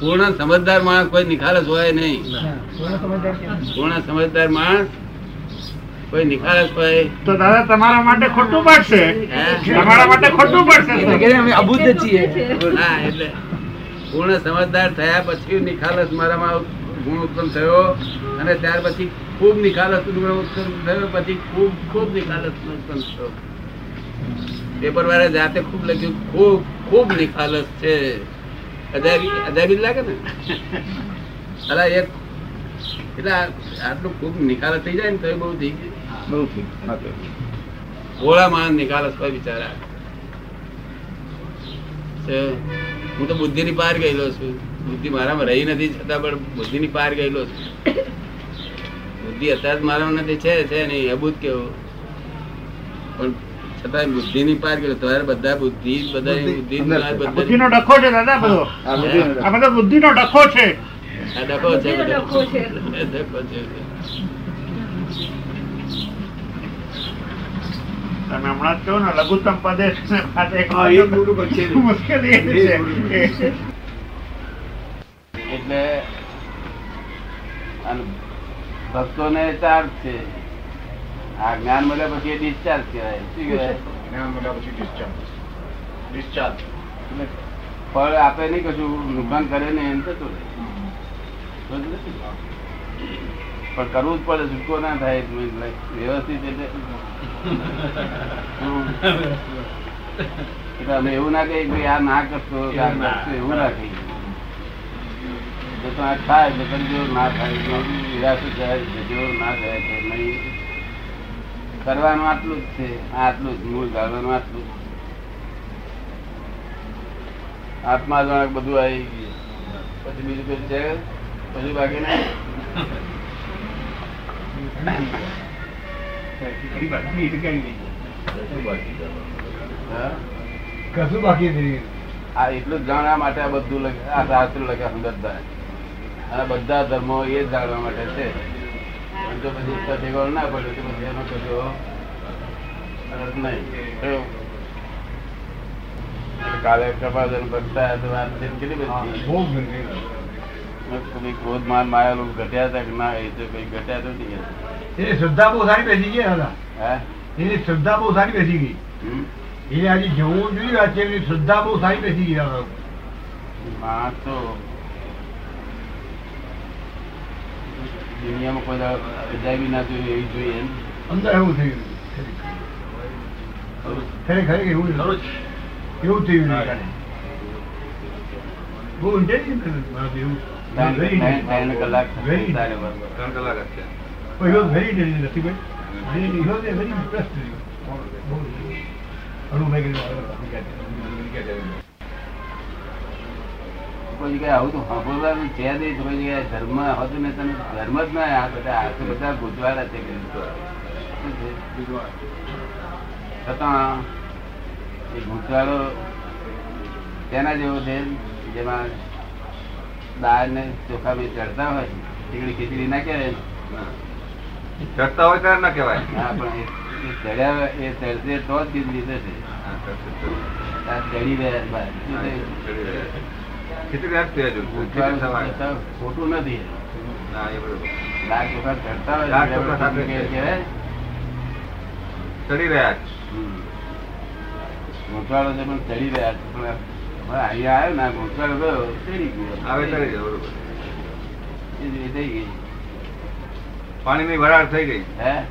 પૂર્ણ સમજદાર માણસ કોઈ નિખાલસ હોય નહીં. પૂર્ણ સમજદાર માણસ કોઈ નિખાલસ હોય. તો દાદા તમારા માટે ખોટું પડશે. તમારા માટે ખોટું પડશે અમે અબુદ્ધ છીએ. હા એટલે પૂર્ણ સમજદાર થયા પછી નિખાલસ મારામાં ગુણ ઉત્પન્ન થયો અને ત્યાર પછી ખૂબ નિખાલસ ગુણ ઉત્પન્ન થયો પછી ખૂબ ખૂબ નિખાલસ ઉત્પન્ન થયો. પેપર વાળા જાતે ખૂબ લખ્યું ખૂબ ખૂબ નિખાલસ છે. અજાયબી લાગે ને? અલા એક એટલે આટલું ખૂબ નિકાલ થઈ જાય ને તો એ બહુ થઈ ગયું બહુ ઓળા માણસ નિકાલ હોય બિચારા. છે. હું તો બુદ્ધિ ની પાર ગયેલો છું. બુદ્ધિ મારામાં રહી નથી છતાં પણ બુદ્ધિ ની પાર ગયેલો છું. બુદ્ધિ અત્યારે મારામાં નથી છે છે નહીં અબૂત કેવું. પણ છતાં બુદ્ધિ ની પાર ગયો તમારે બધા બુદ્ધિ બધા બુદ્ધિ. બુદ્ધિ નો ડખો છે દાદા બધો. આ બધા બુદ્ધિ નો ડખો છે. આ ડખો છે ડખો છે. ડખો છે તમે હમણાં જ કહો ને લઘુત્તમ પદે ને છે. મુશ્કેલી એ છે. એટલે અને ભક્તોને ચાર્જ છે. આ જ્ઞાન મળ્યા પછી ડિસ્ચાર્જ કહેવાય. શું કહેવાય? એટલે ફળ આપે નહીં કશું નુકસાન કરે ને એમ થતું? પણ કરવું જ પડે છૂટકો ના થાય વ્યવસ્થિત એટલે. અમે એવું ના કહીએ કે ભાઈ આ ના કરશો આ કરશો એવું ના કહીએ. જો તો આ થાય જો ના થાય નિરાશ જાય જો ના થાય તો નહીં. કરવાનું આટલું જ છે. આટલું જ મૂળ ગાળવાનું આટલું જ. આત્મા જાણે બધું આવી ગયું. પછી બીજું કઈ છે? પછી બાકી? કશું બાકી આ એટલું જાણવા માટે આ બધું આ શાસ્ત્ર લખ્યા બધા બધા ધર્મો એ જાણવા માટે છે. જો પછી ઈચ્છા ઠેકાણું ના પડ્યો તો પછી એનો કશો નહીં. કાલે કપાદન ભક્તા તો વાત છે કેટલી બધી ક્રોધ માયા લોકો ઘટ્યા હતા કે ના એ તો કઈ ઘટ્યા તો નહીં એની શ્રદ્ધા બહુ સારી બેસી ગઈ હતા હે? એની શ્રદ્ધા બહુ સારી બેસી ગઈ. એ આજે જવું જોઈએ વાત એની શ્રદ્ધા બહુ સારી બેસી ગઈ માણસ તો દુનિયામાં કોઈ દાડો ના જોઈએ એવી જોઈએ એમ. અંદર એવું થયું. ખરેખર એવું એવું થઈ ગયું બહુ ઇન્ટેલિજન્ટ એવું ત્રણ very ત્રણ- ત્રણ કલાક intelligent. બરોબર. Oh, intelligent, Rasibai. He, કોઈ જગ્યાએ આવું તો સાંભળવાનું છે નહીં. કોઈ જગ્યાએ ધર્મ હતું ને તમે ધર્મ જ ના આ બધા આ તો બધા ગુજવાડા છે? છતાં એ ગુજવાડો તેના જેવો છે જેમાં દાળ ને ચોખા બે ચડતા હોય ટીકડી ખીચડી ના કહેવાય ચડતા હોય ત્યારે ના કહેવાય. હા પણ એ- ચડ્યા એ ચડશે તો જ ખીચડી થશે. ચડી રહ્યા તો ખોટું નથી. હોય આપણે કહેવાય. ચડી રહ્યા છે. છે પણ ચડી રહ્યા છે. પણ અહીંયા આવ્યો ને ગોઠવાડો ગયો ચડી ગયો. આવે ચડી જાય, બરોબર. એ થઈ ગઈ. પાણીની વરાળ થઈ ગઈ. હે?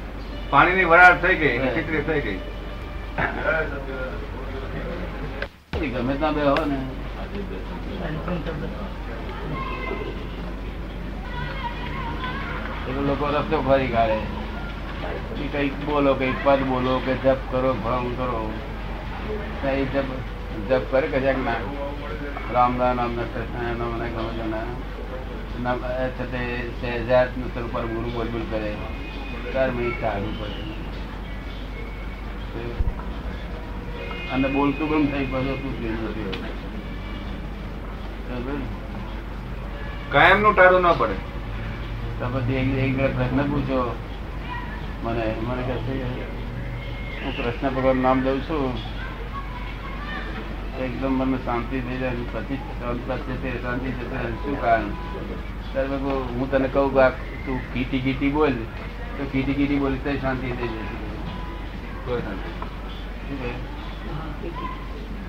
પાણીની વરાળ થઈ ગઈ ખીચડી થઈ ગઈ. ગમે ત્યાં બે હો ને. લોકો રસ્તો ફરી કાઢે. કંઈક બોલો, કંઈક પદ બોલો, કે જપ કરો, ભ્રમ કરો. જપ જપ કરે કે ના રામ રામ નામ કૃષ્ણ નામ ના ગમે છે નામ કરે. ચાર મેં સારું પડે. અને બોલતું ગમ થઈ પછી શું? કાયમનું ટાળું ના પડે. તો પછી એક પ્રશ્ન પૂછો. મને મને કહે છે હું કૃષ્ણ ભગવાન નામ દઉં છું. એકદમ મને શાંતિ થઈ જાય પછી શાંત પાસે તે શાંતિ જશે શું કારણ? ત્યારે હું તને કહું કે તું કીટી કીટી બોલ. તો કીટી કીટી બોલી તો શાંતિ થઈ જશે. કોઈ શાંતિ. શું?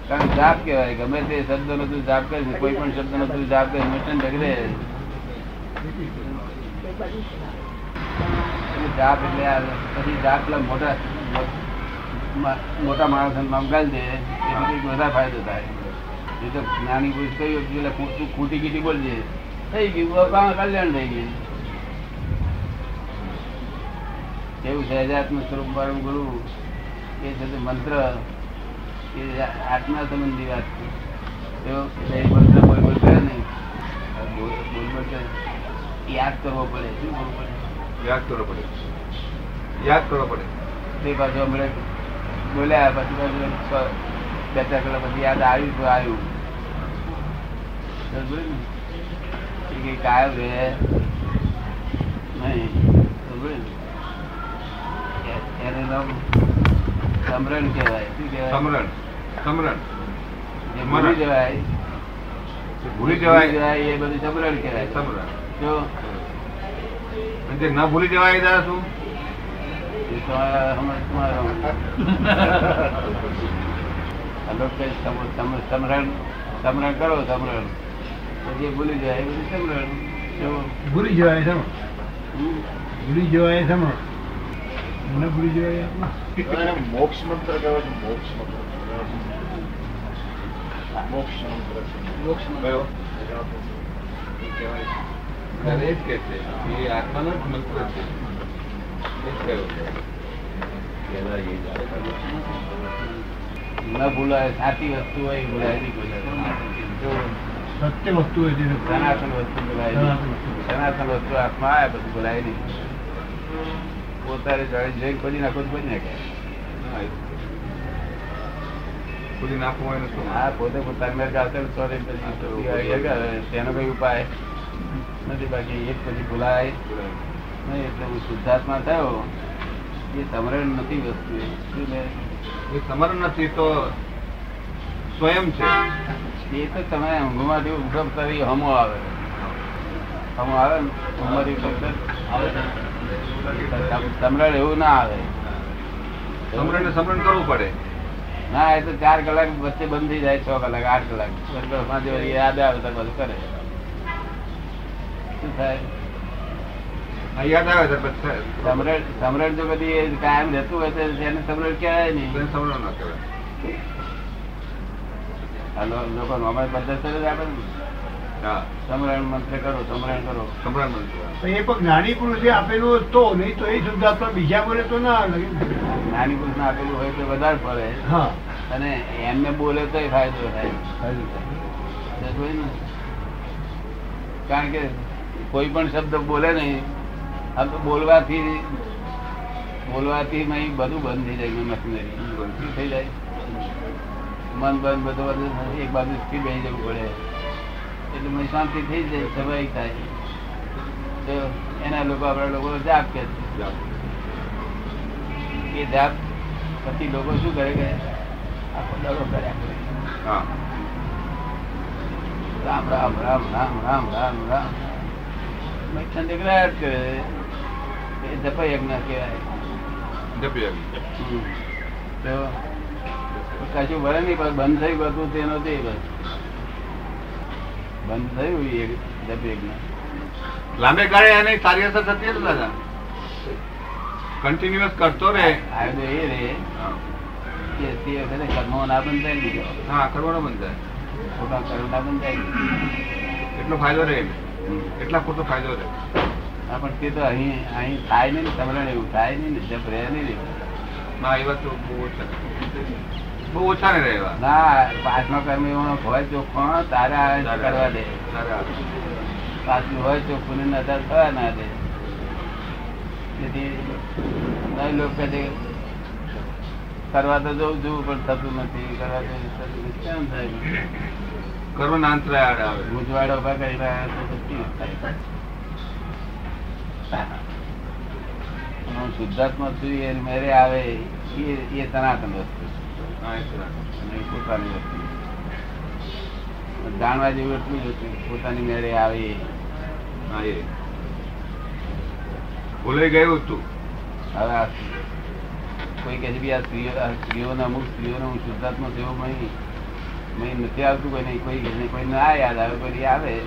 કારણ જાપ કહેવાય, ગમે તે શબ્દ નો જાપ કરીશ કોઈ પણ શબ્દ નો જાપ કરે મિશન ઢગલે જાપ એટલે પછી જાપ પેલા મોટા મોટા માણસ મંગાવી દે, એથી કંઈક વધારે ફાયદો થાય. એ તો નાની પુરુષ કહ્યું એટલે તું ખૂટી કીટી બોલજે. થઈ ગયું કલ્યાણ થઈ ગયું. એવું સહેજાત્મ સ્વરૂપ વાળું ગુરુ? એ છે મંત્ર. એ આત્મા સંબંધી વાત છે. તો કરે નહીં. કરે યાદ કરવો પડે શું કરવું પડે? યાદ કરવો પડે. યાદ કરવો પડે. તે પાછું હમણાં બોલ્યા પછી પાછું બે ચાર કલાક પછી યાદ આવ્યું તો આવ્યું. કઈ કાયમ રહે નહીં સમજ્યું ને? નામ સમરણ કહેવાય. શું કહેવાય? સમરણ. સમરણ ભૂલી જવાય. ભૂલી જવાય એ બધું સમરણ કહેવાય. સમરણ જો. જે ન ભૂલી જવાય દાદા શું? સમરણ સમરણ કરો સમરણ પછી ભૂલી જાય એ બધું સમરણ ભૂલી જવાય ભૂલી જવાય ન ભૂલી જવાય. મોક્ષ મંત્ર કહેવાય મોક્ષ મંત્ર મોક્ષ મંત્ર કયો કહેવાય એ જ કહે છે એ આત્માનો જ મંત્ર છે એ જ કયો છે. ન ભૂલાય. સાચી વસ્તુ હોય ભૂલાય નહીં. કોઈ સત્ય વસ્તુ હોય સનાતન વસ્તુ સનાતન વસ્તુ હાથમાં આવે બધું બોલાય નહીં. પોતાને જાણી જઈ ખોદી નાખો તો ખોદી નાખે. હા, નાખવું હોય શું? હા પોતે પોતાની પછી એ કરે. તેનો કઈ ઉપાય નથી બાકી એક પછી ભૂલાય. નહીં એટલે હું શુદ્ધાત્મા થયો. એ સમરણ નથી વસ્તુ એ. સમરણ નથી તો સ્વયં છે. એ તો તમે ઊંઘમાંથી ઊંઘમ કરી હમો આવે. હમો આવે ને? ઊંઘમાંથી સમરણ એવું ના આવે. સમરણ સમરણ કરવું પડે. ના એ તો ચાર કલાક વચ્ચે બંધ થઈ જાય છ કલાક આઠ કલાક. યાદ આવે તો બધું કરે. શું થાય? જો કદી કાયમ રહેતું હોય તો એને સમરણ કહેવાય નહીં તેને સમરણ ના કહેવાય. લોકો અમારે આપે ને. હા સમરણ મંત્ર કરો સમરણ કરો. સમરણ મંત્ર. એ પણ જ્ઞાની પુરુષે આપેલું તો નહીં તો એ શુદ્ધાત્મા બીજા બોલે તો ના જ્ઞાની પુરુષ આપેલું હોય તો વધારે પડે. હા. અને એમને બોલે તો ફાયદો થાય. કારણ કે કોઈ પણ શબ્દ બોલે નહીં. આ તો બોલવાથી બોલવાથી નહીં બધું બંધ થઈ જાય મશીનરી. થઈ જાય. મન બંધ બધું બધું એક બાજુ સ્થિર બેસી જવું પડે. એટલે મને શાંતિ થઈ જાય સ્વાભાવિક થાય. તો એના લોકો આપણા લોકો જાપ કે એ જાપ પછી લોકો શું કરે કે આખો દડો કર્યા કરે. રામ રામ રામ રામ રામ રામ રામ. મેં ઠંડી કરાટ કરે એ જપ યજ્ઞ કહેવાય. તો કશું ભરે નહીં પણ બંધ થઈ ગયું તેનો તે બસ બંધ થયું એક લાંબે ગાળે એને સારી અસર થતી હતી દાદા? કન્ટિન્યુઅસ કરતો રહે. ફાયદો એ રે હા. કે તે વખતે કર્મો ના બંધ થાય બીજો હા કરવાનો બંધ થાય. ખોટા કર્મ ના બંધ થાય એટલો ફાયદો રહે એટલા પૂરતો ફાયદો રહે. હા પણ તે તો અહીં અહીં થાય નહીં ને સમરણ એવું થાય નહીં ને જપ રહે નહીં ને. ના એ વાત તો બહુ બહુ ઓછા ને રહેવા. ના પાંચમા કર્મ એવો હોય ચોખ્ખો તારે કરવા દે. સારા. હોય ચોખ્ખું ને નજર થવા ના દે. તેથી લોકો કહે કરવા તો જવું છું પણ થતું નથી. કરવા તો કેમ થાય? કર્મ ના અંતરાય આવે. ગુજવાડો ઊભા કરી રહ્યા તો પછી થાય? હું શુદ્ધાત્મા છું એ મેરે આવે એ એ સનાતન વસ્તુ. અને પોતાની વસ્તુ. જાણવા જેવું એટલું જ હતું પોતાની મેળે આવે. હા એ. ભૂલાઈ ગયું હતું હવે કોઈ કહે છે કે આ સ્ત્રીઓ સ્ત્રીઓને અમુક સ્ત્રીઓને હું શુદ્ધાત્મા થયો મહી મહી નથી આવતું કોઈ નહીં કોઈ નહીં કોઈ ના યાદ આવે કોઈ આવે.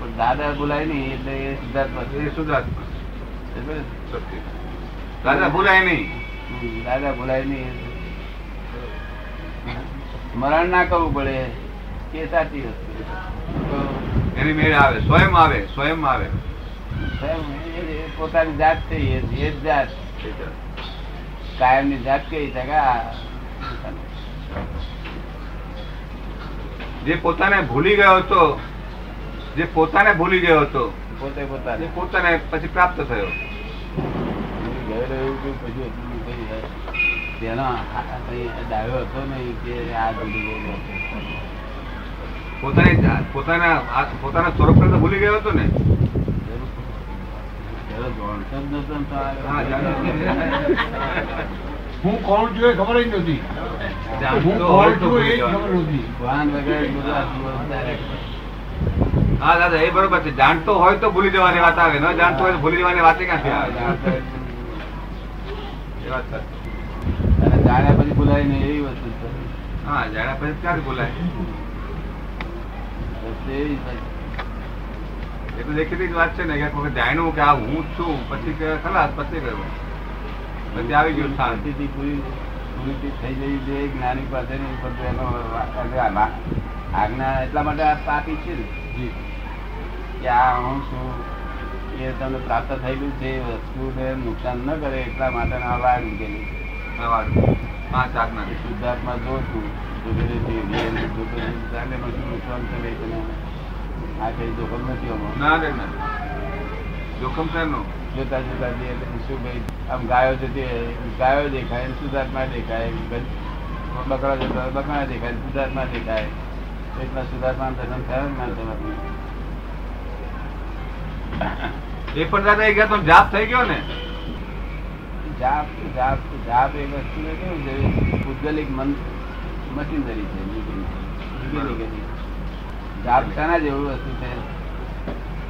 પણ દાદા બોલાય નહીં એટલે એ શુદ્ધાત્મા એ શુદ્ધાત્મા. દાદા ભૂલાય નહીં. દાદા બોલાય નહીં મરણ ના કરવું પડે એ સાચી વસ્તુ એની મેળ આવે સ્વયં આવે સ્વયં આવે. સ્વયં પોતાની જાત છે એ જ જાત. કાયમની જાત. કઈ છે જે પોતાને ભૂલી ગયો હતો જે પોતાને ભૂલી ગયો હતો પોતે પોતાને. પોતાને પછી પ્રાપ્ત થયો. ગયો પછી. તેનો ડાયો હતો નહીં કે આ ભૂલી ગયેલો પોતાની પોતાના પોતાના સ્વરૂપ તો ભૂલી ગયો હતો ને? હા, હું કોણ છું એ ખબર જ નહોતી. હું કોણ છું એ ખબર જવાનું. ભાન વગર બધું આ જીવન direct. હા દાદા એ બરોબર છે. જાણતો હોય તો ભૂલી જવાની વાત આવે. ન જાણતો હોય તો ભૂલી જવાની વાત ક્યાંથી હા, આવે જાણતો એ વાત જાણ્યા પછી બોલાય નહીં એવી વસ્તુ છે. હા જાણ્યા પછી ક્યાંથી ભૂલાય બસ એવી છે. એ તો દેખીતી વાત છે ને કે જાણ્યું કે આ હું છું પછી ખલાસ પછી ગયું. પછી આવી ગયું શાંતિથી પૂરી પૂરી થઈ જવી જોઈએ જ્ઞાની પાસે નહીં પણ તો એનો આજ્ઞા એટલા માટે આ પાપી છે ને કે આ હું છું એ તમને પ્રાપ્ત થયેલું છે વસ્તુને નુકસાન ન કરે એટલા માટે આ વાર મૂકેલી આ પાંચ આજ્ઞા શુદ્ધાત્મા જો છું જોગેરેથી રિયલ જોગેરેથી ચાલે શું નુકસાન કરે તને આ કઈ જોખમ નથી આમાં. ના રે ના. જોખમ જોતા જોતા જઈએ એટલે શું ભાઈ આમ ગાયો જતી ગાયો દેખાય શુદ્ધાત્મા દેખાય બકરા જતા બકરા દેખાય શુદ્ધાત્મા દેખાય. એટલા શુદ્ધાત્મા દર્શન થયા ના થયા એ પણ દાદા એ ગયા તો જાપ થઈ ગયો ને. જાપ જાપ જાપ એ વસ્તુ કેવું છે ભૌગોલિક મન મશીનરી છે જાપ શાના જેવું વસ્તુ છે.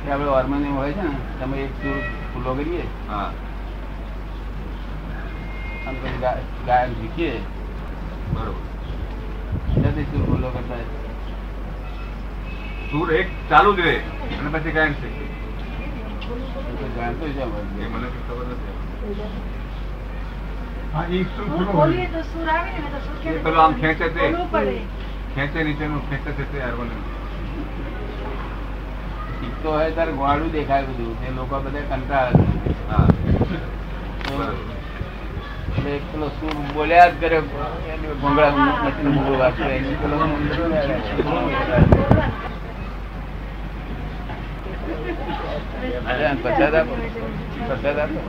કે આપણે હોર્મોનિયમ હોય છે ને તમે એક ચૂર ફૂલો કરીએ. હા. અને પછી ગાયન શીખીએ. બરોબર. જલ્દી ચૂર ફૂલો કરતા ચૂર એક ચાલુ જ રહે અને પછી ગાયન શીખીએ. તો જાણતો જ હોય. મને ખબર નથી. હા શું તો સુર આવે ને તો સુર એ કેમ આમ ખેંચે તે. ખેંચે નીચેનું ખેંચે છે તે હાર્મોનિયમ શીખતો હોય ત્યારે ગોળું દેખાય બધું. તે લોકો બધા કંટાળે છે. હા. તો બરોબર એટલે એક પેલો સુર બોલ્યા જ કરે. ભોંગળા મશીન વાંચે પેલો આપો. આપો.